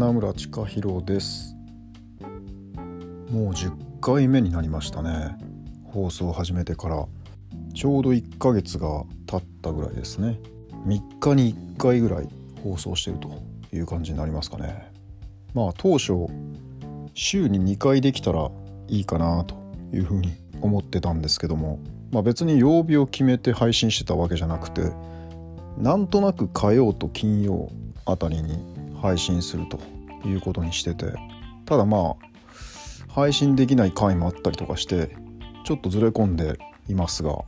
花村千佳弘です。もう10回目になりましたね。放送を始めてから。ちょうど1ヶ月が経ったぐらいですね。3日に1回ぐらい放送してるという感じになりますかね。まあ当初週に2回できたらいいかなというふうに思ってたんですけども、まあ、別に曜日を決めて配信してたわけじゃなくてなんとなく火曜と金曜あたりに配信するということにしててただまあ配信できない回もあったりとかしてちょっとずれ込んでいますが、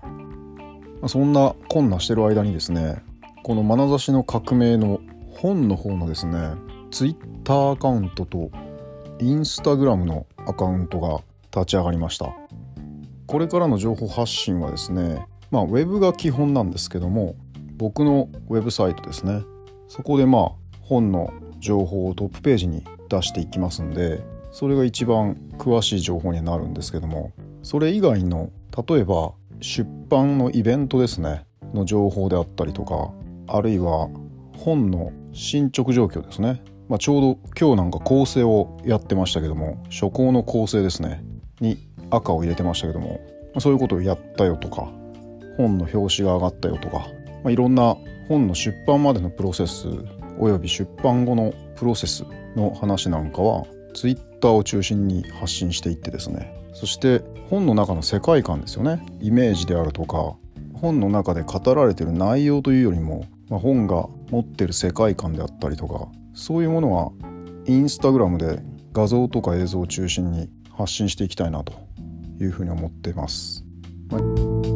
そんなこんなしてる間にですねこの「眼差しの革命」の本の方のですね Twitter アカウントとインスタグラムのアカウントが立ち上がりました。これからの情報発信はですねまあウェブが基本なんですけども僕のウェブサイトですね。そこでまあ本の情報をトップページに出していきますんでそれが一番詳しい情報になるんですけどもそれ以外の例えば出版のイベントですねの情報であったりとかあるいは本の進捗状況ですね、まあ、ちょうど今日なんか構成をやってましたけども初稿の構成ですねに赤を入れてましたけども、ま、そういうことをやったよとか本の表紙が上がったよとか、まあ、いろんな本の出版までのプロセスおよび出版後のプロセスの話なんかは Twitter を中心に発信していってですねそして本の中の世界観ですよねイメージであるとか本の中で語られてる内容というよりも、まあ、本が持ってる世界観であったりとかそういうものはインスタグラムで画像とか映像を中心に発信していきたいなというふうに思っています。まあ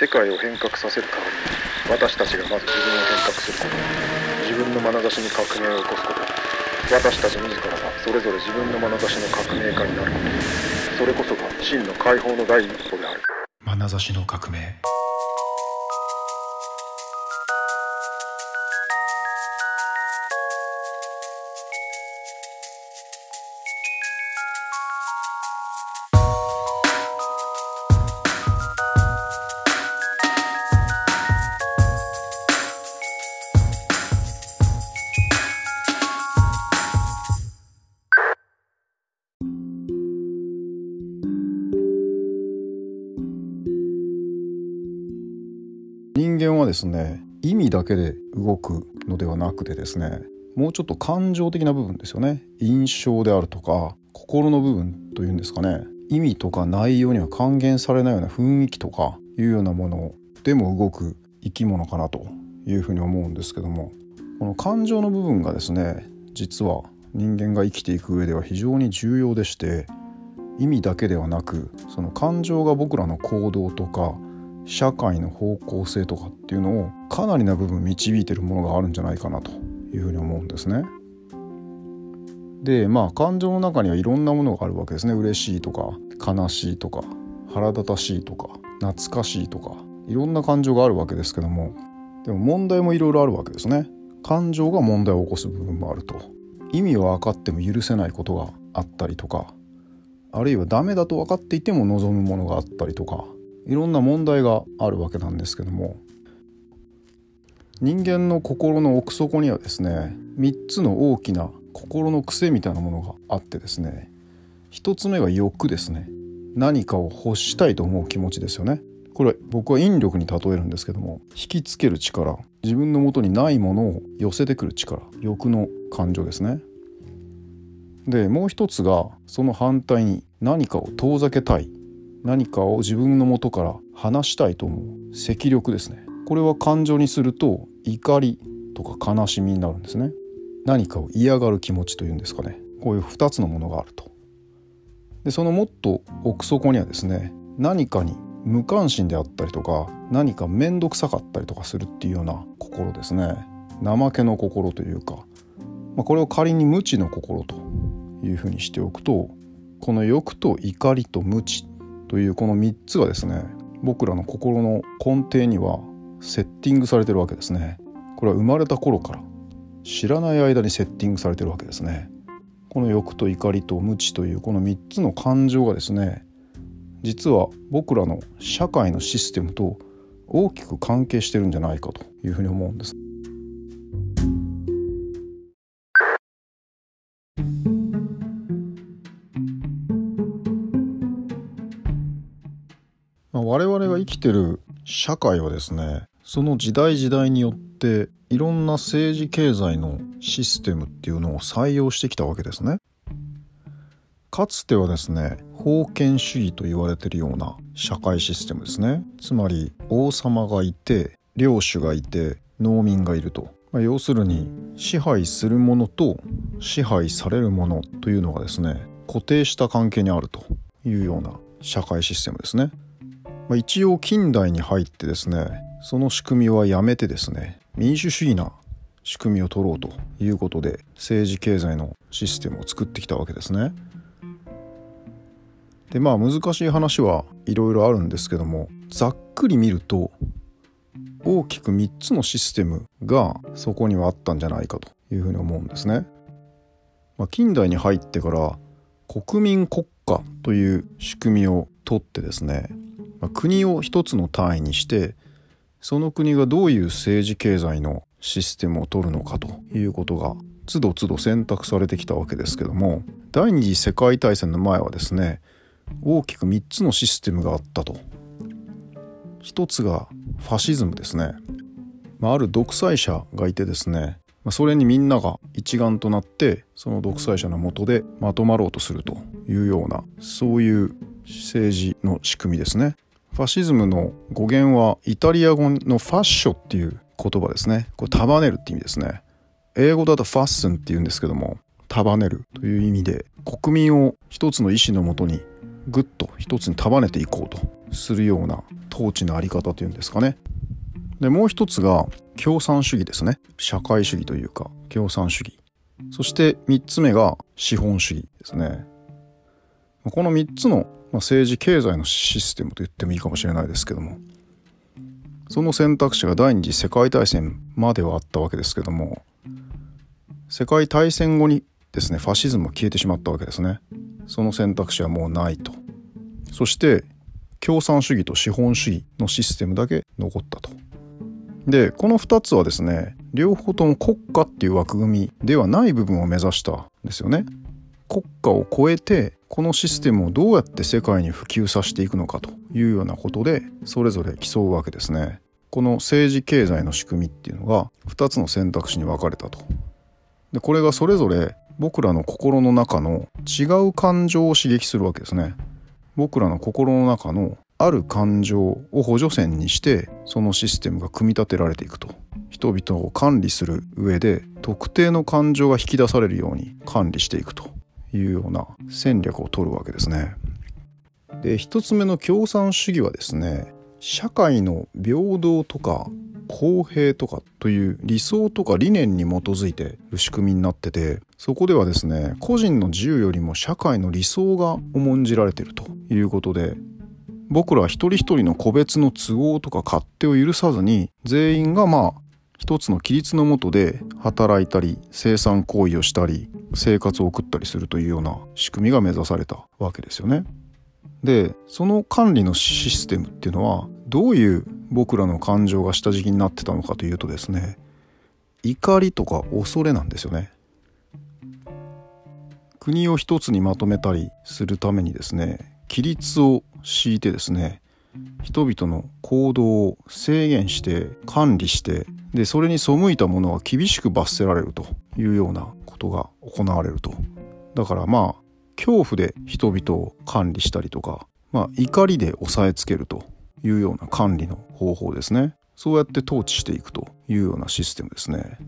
世界を変革させる代わりに私たちがまず自分を変革すること。自分の眼差しに革命を起こすこと。私たち自らがそれぞれ自分の眼差しの革命家になること。それこそが真の解放の第一歩である。眼差しの革命。ですね意味だけで動くのではなくてですねもうちょっと感情的な部分ですよね。印象であるとか心の部分というんですかね。意味とか内容には還元されないような雰囲気とかいうようなものでも動く生き物かなというふうに思うんですけどもこの感情の部分がですね実は人間が生きていく上では非常に重要でして意味だけではなくその感情が僕らの行動とか社会の方向性とかっていうのをかなりな部分導いてるものがあるんじゃないかなというふうに思うんですね。でまあ感情の中にはいろんなものがあるわけですね。嬉しいとか悲しいとか腹立たしいとか懐かしいとかいろんな感情があるわけですけども。でも問題もいろいろあるわけですね。感情が問題を起こす部分もあると。意味は分かっても許せないことがあったりとか。あるいはダメだと分かっていても望むものがあったりとか。いろんな問題があるわけなんですけども。人間の心の奥底にはですね3つの大きな心の癖みたいなものがあってですね1つ目が欲ですね。何かを欲したいと思う気持ちですよね。これ僕は引力に例えるんですけども引きつける力自分のもとにないものを寄せてくる力欲の感情ですね。でもう一つがその反対に何かを遠ざけたい。何かを自分の元から離したいと思う。積力ですね。これは感情にすると怒りとか悲しみになるんですね。何かを嫌がる気持ちというんですかね。こういう2つのものがあると。でそのもっと奥底にはですね何かに無関心であったりとか何か面倒くさかったりとかするっていうような心ですね。怠けの心というか、まあ、これを仮に無知の心というふうにしておくとこの欲と怒りと無知というこの3つがですね僕らの心の根底にはセッティングされてるわけですねこれは生まれた頃から知らない間にセッティングされてるわけですねこの欲と怒りと無知というこの3つの感情がですね実は僕らの社会のシステムと大きく関係してるんじゃないかというふうに思うんです。きてる社会はですねその時代時代によっていろんな政治経済のシステムっていうのを採用してきたわけですね。かつてはですね封建主義と言われてるような社会システムですね。つまり王様がいて領主がいて農民がいると、まあ、要するに支配するものと支配されるものというのがですね固定した関係にあるというような社会システムですね、まあ、一応近代に入ってですねその仕組みはやめてですね民主主義な仕組みを取ろうということで政治経済のシステムを作ってきたわけですね。でまあ難しい話はいろいろあるんですけどもざっくり見ると大きく3つのシステムがそこにはあったんじゃないかというふうに思うんですね。まあ、近代に入ってから国民国家という仕組みをとってですね、まあ、国を一つの単位にしてその国がどういう政治経済のシステムを取るのかということがつどつど選択されてきたわけですけども第二次世界大戦の前はですね大きく3つのシステムがあったと。一つがファシズムですね、まあ、ある独裁者がいてですねそれにみんなが一丸となってその独裁者のもとでまとまろうとするというようなそういう政治の仕組みですね。ファシズムの語源はイタリア語のファッショっていう言葉ですね。これ束ねるって意味ですね。英語だとファッスンって言うんですけども束ねるという意味で国民を一つの意思のもとにぐっと一つに束ねていこうとするような統治のあり方というんですかね。でもう一つが共産主義ですね。社会主義というか共産主義。そして3つ目が資本主義ですね。この3つのまあ政治経済のシステムと言ってもいいかもしれないですけども。その選択肢が第二次世界大戦まではあったわけですけども。世界大戦後にですねファシズムは消えてしまったわけですね。その選択肢はもうないと。そして共産主義と資本主義のシステムだけ残ったと。でこの2つはですね両方とも国家っていう枠組みではない部分を目指したんですよね。国家を超えてこのシステムをどうやって世界に普及させていくのかというようなことでそれぞれ競うわけですね。この政治経済の仕組みっていうのが2つの選択肢に分かれたと。でこれがそれぞれ僕らの心の中の違う感情を刺激するわけですね。僕らの心の中のある感情を補助線にしてそのシステムが組み立てられていくと。人々を管理する上で特定の感情が引き出されるように管理していくと。いうような戦略を取るわけですね。で一つ目の共産主義はですね社会の平等とか公平とかという理想とか理念に基づいてる仕組みになっててそこではですね個人の自由よりも社会の理想が重んじられてるということで僕ら一人一人の個別の都合とか勝手を許さずに全員がまあ一つの規律のもとで働いたり生産行為をしたり生活を送ったりするというような仕組みが目指されたわけですよね。でその管理のシステムっていうのはどういう僕らの感情が下敷きになってたのかというとですね怒りとか恐れなんですよね国を一つにまとめたりするためにですね規律を敷いてですね人々の行動を制限して管理してでそれに背いたものは厳しく罰せられるというようなことが行われると。だからまあ恐怖で人々を管理したりとか、まあ、怒りで押さえつけるというような管理の方法ですね。そうやって統治していくというようなシステムですね。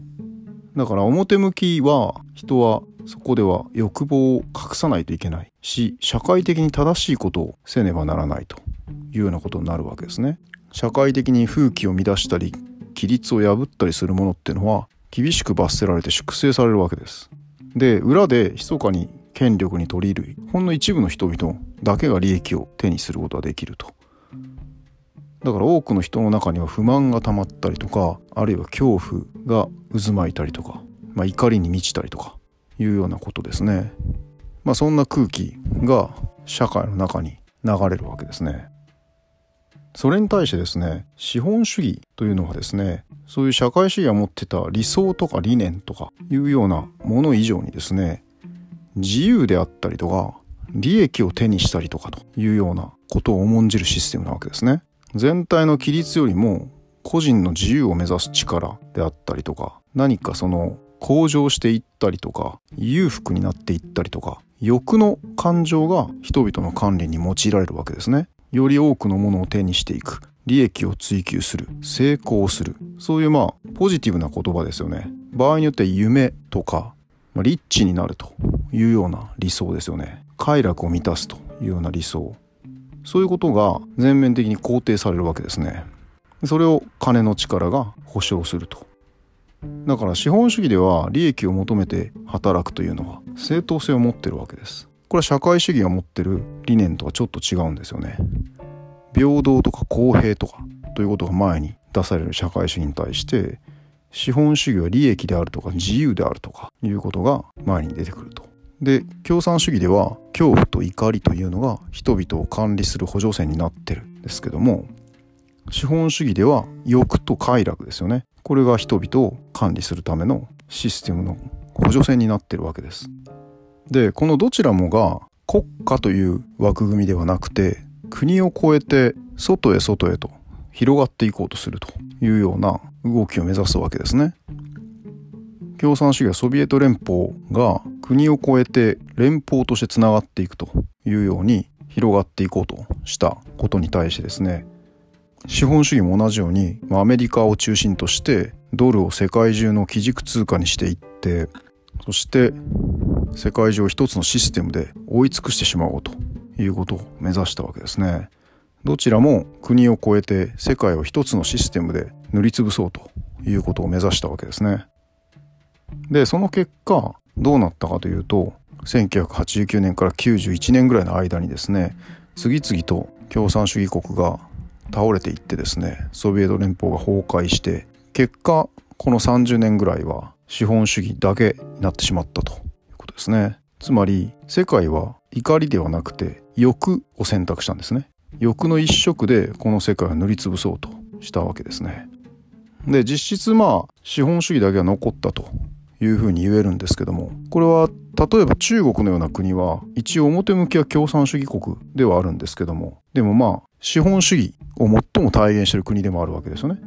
だから表向きは人はそこでは欲望を隠さないといけないし社会的に正しいことをせねばならないというようなことになるわけですね。社会的に風紀を乱したり規律を破ったりするものっていうのは厳しく罰せられて粛清されるわけですで裏で密かに権力に取り入るほんの一部の人々だけが利益を手にすることができるとだから多くの人の中には不満が溜まったりとかあるいは恐怖が渦巻いたりとか、まあ、怒りに満ちたりとかいうようなことですね。まあ、そんな空気が社会の中に流れるわけですね。それに対してですね資本主義というのはですねそういう社会主義が持ってた理想とか理念とかいうようなもの以上にですね自由であったりとか利益を手にしたりとかというようなことを重んじるシステムなわけですね。全体の規律よりも個人の自由を目指す力であったりとか何かその向上していったりとか裕福になっていったりとか欲の感情が人々の管理に用いられるわけですね。より多くのものを手にしていく利益を追求する成功するそういうまあポジティブな言葉ですよね。場合によっては夢とか、まあ、リッチになるというような理想ですよね。快楽を満たすというような理想そういうことが全面的に肯定されるわけですね。それを金の力が保証すると。だから資本主義では利益を求めて働くというのは正当性を持ってるわけです。これは社会主義が持ってる理念とはちょっと違うんですよね。平等とか公平とかということが前に出される社会主義に対して資本主義は利益であるとか自由であるとかいうことが前に出てくると。で共産主義では恐怖と怒りというのが人々を管理する補助線になってるんですけども資本主義では欲と快楽ですよねこれが人々を管理するためのシステムの補助線になってるわけですでこのどちらもが国家という枠組みではなくて国を越えて外へ外へと広がっていこうとするというような動きを目指すわけですね。共産主義はソビエト連邦が国を越えて連邦としてつながっていくというように広がっていこうとしたことに対してですね資本主義も同じようにアメリカを中心としてドルを世界中の基軸通貨にしていってそして世界中を一つのシステムで追い尽くしてしまおうということを目指したわけですね。どちらも国を越えて世界を一つのシステムで塗りつぶそうということを目指したわけですね。でその結果どうなったかというと1989年から91年ぐらいの間にですね次々と共産主義国が倒れていってですねソビエト連邦が崩壊して結果この30年ぐらいは資本主義だけになってしまったとことですね。つまり世界は怒りではなくて欲を選択したんですね。欲の一色でこの世界を塗りつぶそうとしたわけですね。で実質まあ資本主義だけが残ったというふうに言えるんですけどもこれは例えば中国のような国は一応表向きは共産主義国ではあるんですけどもでもまあ資本主義を最も体現している国でもあるわけですよね。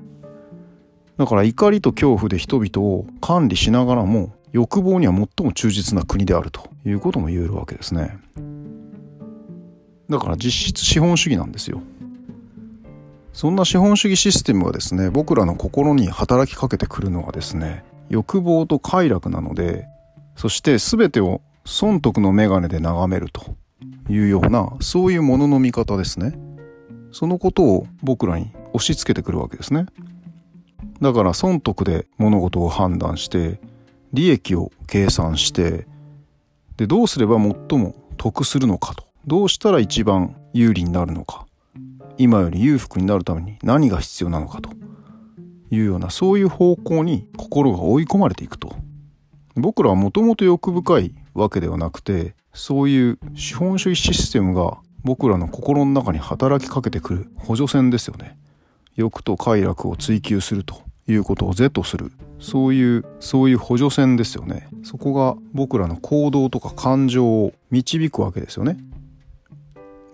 だから怒りと恐怖で人々を管理しながらも欲望には最も忠実な国であるということも言えるわけですね。だから実質資本主義なんですよ。そんな資本主義システムがですね僕らの心に働きかけてくるのはですね欲望と快楽なのでそして全てを損得の眼鏡で眺めるというようなそういうものの見方ですね。そのことを僕らに押し付けてくるわけですね。だから損得で物事を判断して利益を計算してでどうすれば最も得するのかと。どうしたら一番有利になるのか。今より裕福になるために何が必要なのかと。いうようなそういう方向に心が追い込まれていくと。僕らはもともと欲深いわけではなくてそういう資本主義システムが僕らの心の中に働きかけてくる補助線ですよね。欲と快楽を追求するということを是とする。そういうそういう補助線ですよね。そこが僕らの行動とか感情を導くわけですよね。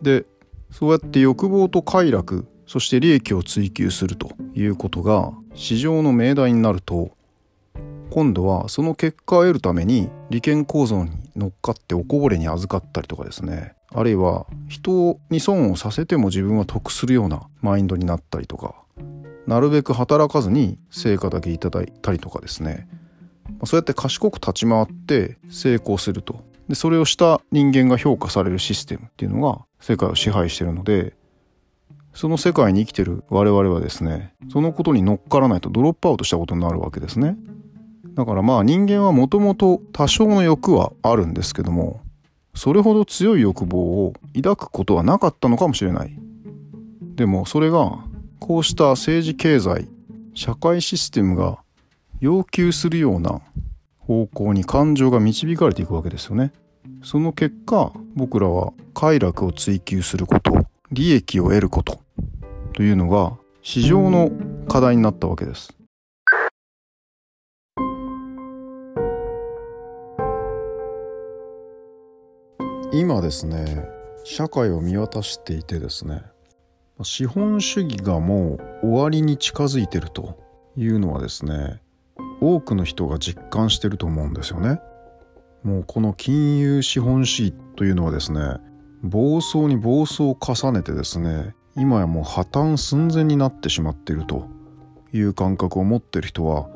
でそうやって欲望と快楽そして利益を追求するということが市場の命題になると今度はその結果を得るために利権構造に乗っかっておこぼれに預かったりとかですね。あるいは人に損をさせても自分は得するようなマインドになったりとか。なるべく働かずに成果だけいただいたりとかですね。そうやって賢く立ち回って成功すると。でそれをした人間が評価されるシステムっていうのが世界を支配してるのでその世界に生きてる我々はですねそのことに乗っからないとドロップアウトしたことになるわけですね。だからまあ人間はもともと多少の欲はあるんですけどもそれほど強い欲望を抱くことはなかったのかもしれない。でもそれがこうした政治経済社会システムが要求するような方向に感情が導かれていくわけですよねその結果僕らは快楽を追求すること利益を得ることというのが市場の課題になったわけです。今ですね社会を見渡していてですね資本主義がもう終わりに近づいてるというのはですね多くの人が実感してると思うんですよね。もうこの金融資本主義というのはですね暴走に暴走を重ねてですね今やもう破綻寸前になってしまっているという感覚を持ってる人は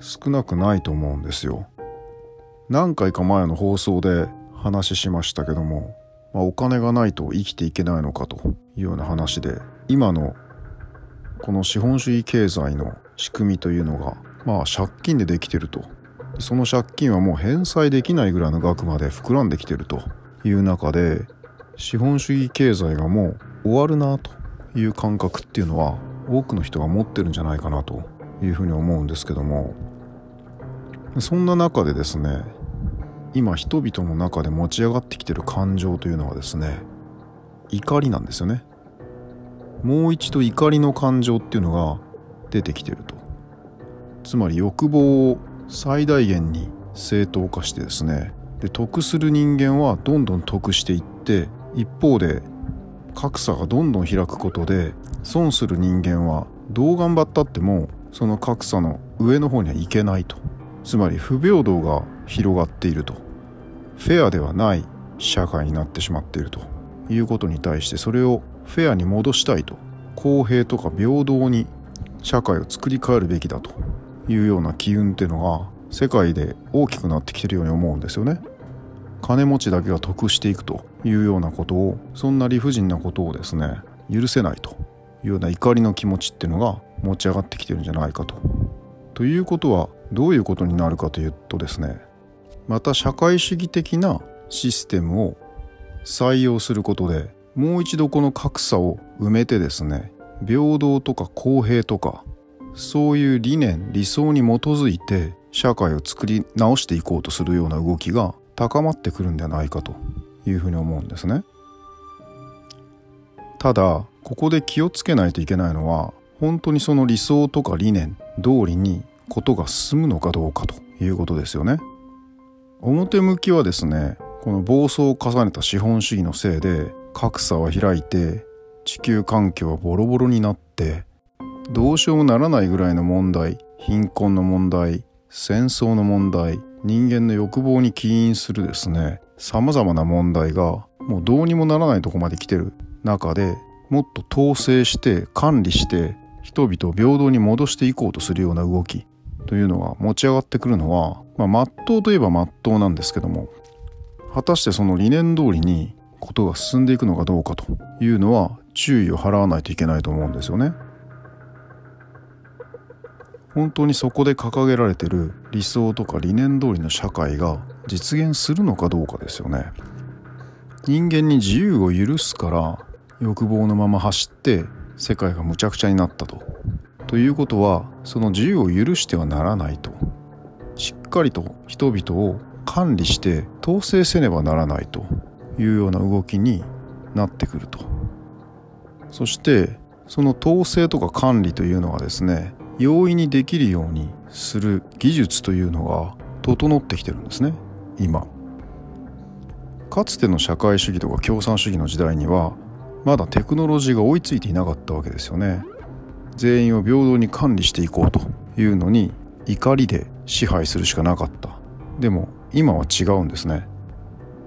少なくないと思うんですよ。何回か前の放送で話しましたけども、まあ、お金がないと生きていけないのかというような話で今のこの資本主義経済の仕組みというのがまあ借金でできてると。その借金はもう返済できないぐらいの額まで膨らんできてるという中で資本主義経済がもう終わるなという感覚っていうのは多くの人が持ってるんじゃないかなというふうに思うんですけどもそんな中でですね今人々の中で持ち上がってきてる感情というのはですね怒りなんですよね。もう一度怒りの感情っていうのが出てきてると。つまり欲望を最大限に正当化してですね。で得する人間はどんどん得していって一方で格差がどんどん開くことで損する人間はどう頑張ったってもその格差の上の方には行けないと。つまり不平等が広がっていると。フェアではない社会になってしまっていると。いうことに対してそれをフェアに戻したいと公平とか平等に社会を作り変えるべきだというような機運っていうのが世界で大きくなってきてるように思うんですよね。金持ちだけが得していくというようなことをそんな理不尽なことをですね許せないというような怒りの気持ちっていうのが持ち上がってきてるんじゃないかと。ということはどういうことになるかというとですねまた社会主義的なシステムを採用することでもう一度この格差を埋めてですね平等とか公平とかそういう理念理想に基づいて社会を作り直していこうとするような動きが高まってくるんではないかというふうに思うんですね。ただここで気をつけないといけないのは本当にその理想とか理念通りにことが進むのかどうかということですよね。表向きはですねこの暴走を重ねた資本主義のせいで格差は開いて地球環境はボロボロになってどうしようもならないぐらいの問題貧困の問題戦争の問題人間の欲望に起因するですね様々な問題がもうどうにもならないとこまで来てる中でもっと統制して管理して人々を平等に戻していこうとするような動きというのが持ち上がってくるのはまあ真っ当といえば真っ当なんですけども果たしてその理念通りにことが進んでいくのかどうかというのは注意を払わないといけないと思うんですよね。本当にそこで掲げられてる理想とか理念通りの社会が実現するのかどうかですよね。人間に自由を許すから欲望のまま走って世界がむちゃくちゃになったと。ということはその自由を許してはならないと。しっかりと人々を管理して統制せねばならないというような動きになってくると。そしてその統制とか管理というのはですね容易にできるようにする技術というのが整ってきてるんですね今。かつての社会主義とか共産主義の時代にはまだテクノロジーが追いついていなかったわけですよね。全員を平等に管理していこうというのに怒りで支配するしかなかった。でも今は違うんですね。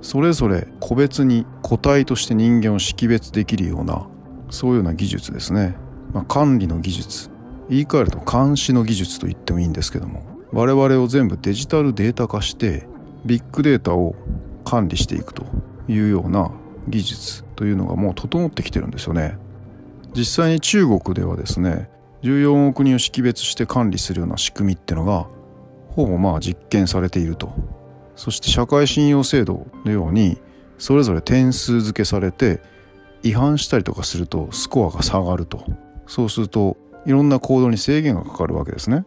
それぞれ個別に個体として人間を識別できるようなそういうような技術ですね、まあ、管理の技術。言い換えると監視の技術と言ってもいいんですけども。我々を全部デジタルデータ化してビッグデータを管理していくというような技術というのがもう整ってきてるんですよね。実際に中国ではですね14億人を識別して管理するような仕組みってのがほぼまあ実験されていると。そして社会信用制度のようにそれぞれ点数付けされて違反したりとかするとスコアが下がると。そうするといろんな行動に制限がかかるわけですね。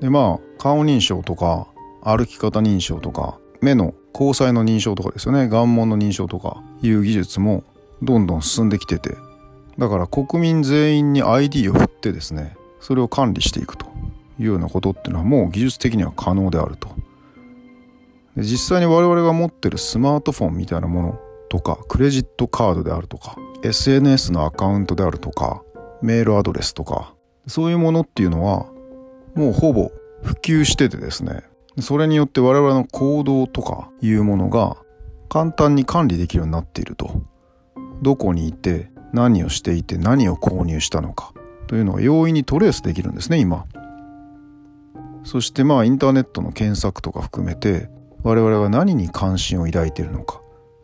でまあ顔認証とか歩き方認証とか目の交際の認証とかですよね。眼門の認証とかいう技術もどんどん進んできてて。だから国民全員に ID を振ってですねそれを管理していくというようなことっていうのはもう技術的には可能であると。実際に我々が持ってるスマートフォンみたいなものとかクレジットカードであるとか SNS のアカウントであるとかメールアドレスとかそういうものっていうのはもうほぼ普及しててですね。それによって我々の行動とかいうものが簡単に管理できるようになっていると。どこにいて何をしていて何を購入したのかというのが容易にトレースできるんですね今。そしてまあインターネットの検索とか含めて我々が何に関心を抱いているのか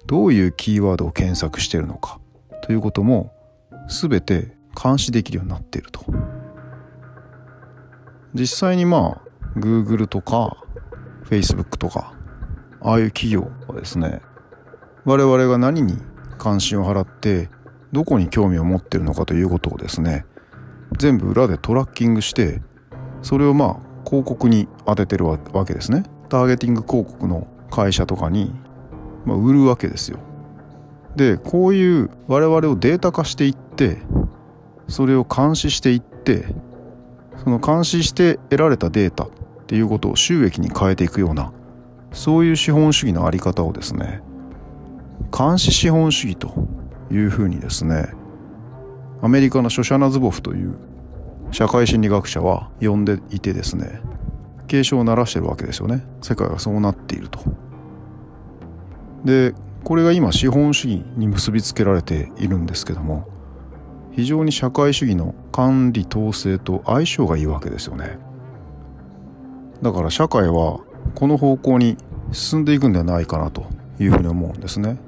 どういうキーワードを検索しているのかということも全て監視できるようになっていると。実際にまあ Google とか Facebook とかああいう企業はですね我々が何に関心を払ってどこに興味を持ってるのかということをですね全部裏でトラッキングしてそれをまあ広告に当ててるわけですね。ターゲティング広告の会社とかに、ま、売るわけですよ。でこういう我々をデータ化していってそれを監視していってその監視して得られたデータっていうことを収益に変えていくようなそういう資本主義のあり方をですね監視資本主義というふうにですねアメリカのショシャナ・ズボフという社会心理学者は呼んでいてですね警鐘を鳴らしてるわけですよね。世界がそうなっていると。でこれが今資本主義に結びつけられているんですけども非常に社会主義の管理統制と相性がいいわけですよね。だから社会はこの方向に進んでいくんではないかなというふうに思うんですね。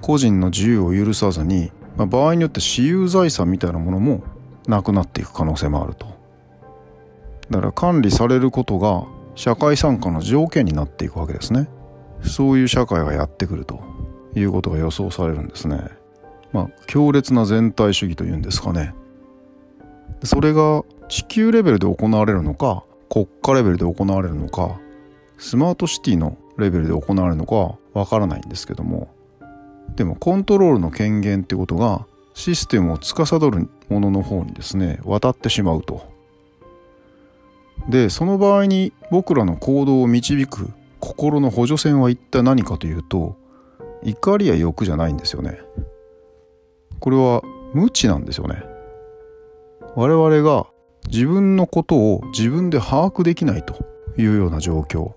個人の自由を許さずに、まあ、場合によって私有財産みたいなものもなくなっていく可能性もあると。だから管理されることが社会参加の条件になっていくわけですね。そういう社会がやってくるということが予想されるんですね。まあ強烈な全体主義というんですかね。それが地球レベルで行われるのか国家レベルで行われるのかスマートシティのレベルで行われるのかわからないんですけども。でもコントロールの権限ってことがシステムを司るものの方にですね渡ってしまうと。でその場合に僕らの行動を導く心の補助線は一体何かというと怒りや欲じゃないんですよね。これは無知なんですよね。我々が自分のことを自分で把握できないというような状況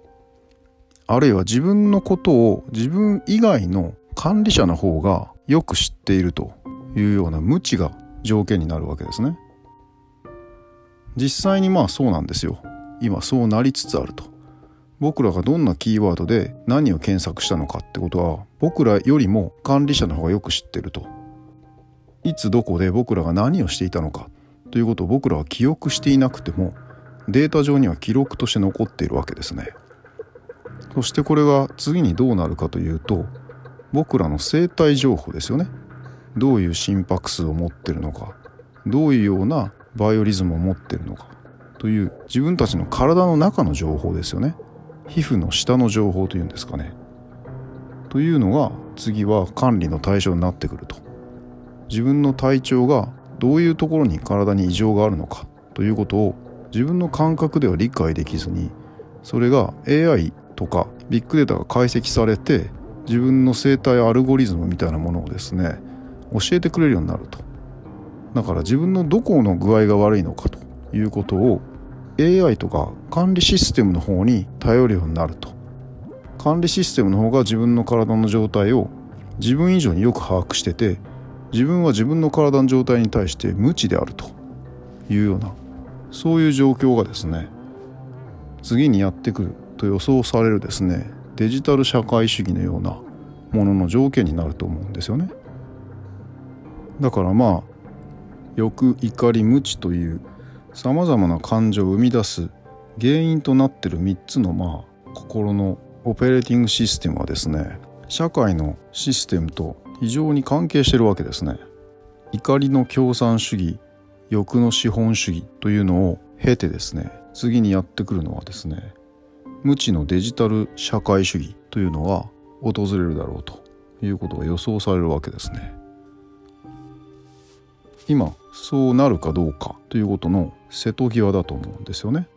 あるいは自分のことを自分以外の管理者の方がよく知っているというような無知が条件になるわけですね。実際にまあそうなんですよ。今そうなりつつあると。僕らがどんなキーワードで何を検索したのかってことは僕らよりも管理者の方がよく知ってると。いつどこで僕らが何をしていたのかということを僕らは記憶していなくてもデータ上には記録として残っているわけですね。そしてこれが次にどうなるかというと僕らの生体情報ですよね。どういう心拍数を持ってるのか。どういうようなバイオリズムを持ってるのか。という自分たちの体の中の情報ですよね。皮膚の下の情報というんですかね。というのが次は管理の対象になってくると。自分の体調がどういうところに体に異常があるのか。ということを自分の感覚では理解できずにそれが AI とかビッグデータが解析されて自分の生態アルゴリズムみたいなものをですね教えてくれるようになると。だから自分のどこの具合が悪いのかということを AI とか管理システムの方に頼るようになると管理システムの方が自分の体の状態を自分以上によく把握してて自分は自分の体の状態に対して無知であるというようなそういう状況がですね次にやってくると予想されるですねデジタル社会主義のようなものの条件になると思うんですよね。だからまあ欲怒り無知というさまざまな感情を生み出す原因となってる3つのまあ心のオペレーティングシステムはですね社会のシステムと非常に関係してるわけですね。怒りの共産主義欲の資本主義というのを経てですね次にやってくるのはですね無知のデジタル社会主義というのは訪れるだろうということが予想されるわけですね。今そうなるかどうかということの瀬戸際だと思うんですよね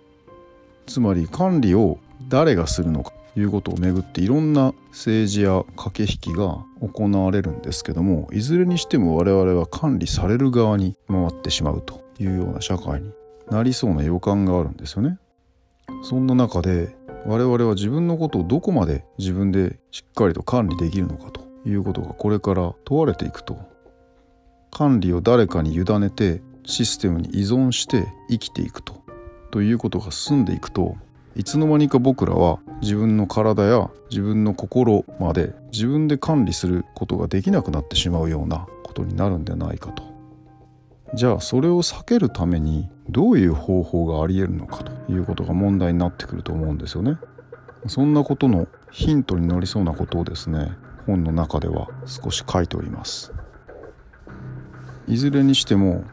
つまり管理を誰がするのかということをめぐっていろんな政治や駆け引きが行われるんですけどもいずれにしても我々は管理される側に回ってしまうというような社会になりそうな予感があるんですよね。そんな中で我々は自分のことをどこまで自分でしっかりと管理できるのかということがこれから問われていくと管理を誰かに委ねてシステムに依存して生きていくと。ということが進んでいくといつの間にか僕らは自分の体や自分の心まで自分で管理することができなくなってしまうようなことになるんではないかと。じゃあそれを避けるためにどういう方法がありえるのかということが問題になってくると思うんですよね。そんなことのヒントになりそうなことをですね本の中では少し書いております。いずれにしても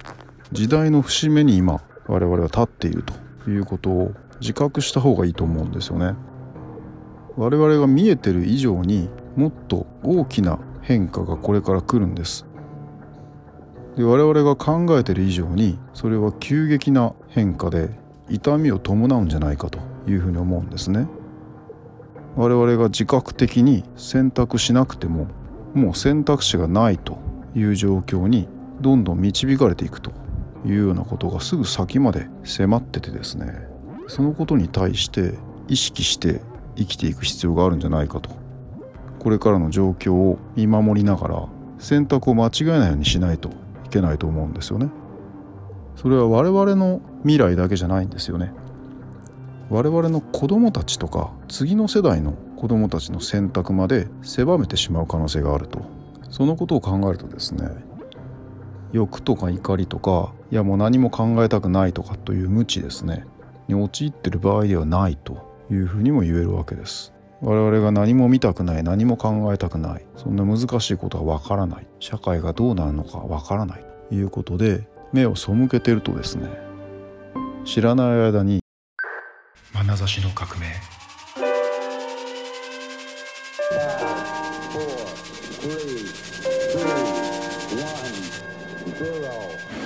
時代の節目に今我々は立っているということを自覚した方がいいと思うんですよね。我々が見えてる以上にもっと大きな変化がこれから来るんです。で我々が考えてる以上にそれは急激な変化で痛みを伴うんじゃないかというふうに思うんですね。我々が自覚的に選択しなくてももう選択肢がないという状況にどんどん導かれていくというようなことがすぐ先まで迫っててですねそのことに対して意識して生きていく必要があるんじゃないかと。これからの状況を見守りながら選択を間違えないようにしないといけないと思うんですよね。それは我々の未来だけじゃないんですよね。我々の子供たちとか次の世代の子供たちの選択まで狭めてしまう可能性があると。そのことを考えるとですね欲とか怒りとかいやもう何も考えたくないとかという無知ですね。に陥ってる場合ではないというふうにも言えるわけです。我々が何も見たくない何も考えたくないそんな難しいことはわからない。社会がどうなるのかわからないということで目を背けてるとですね知らない間に眼差しの革命。Five, four, three, two, one, zero.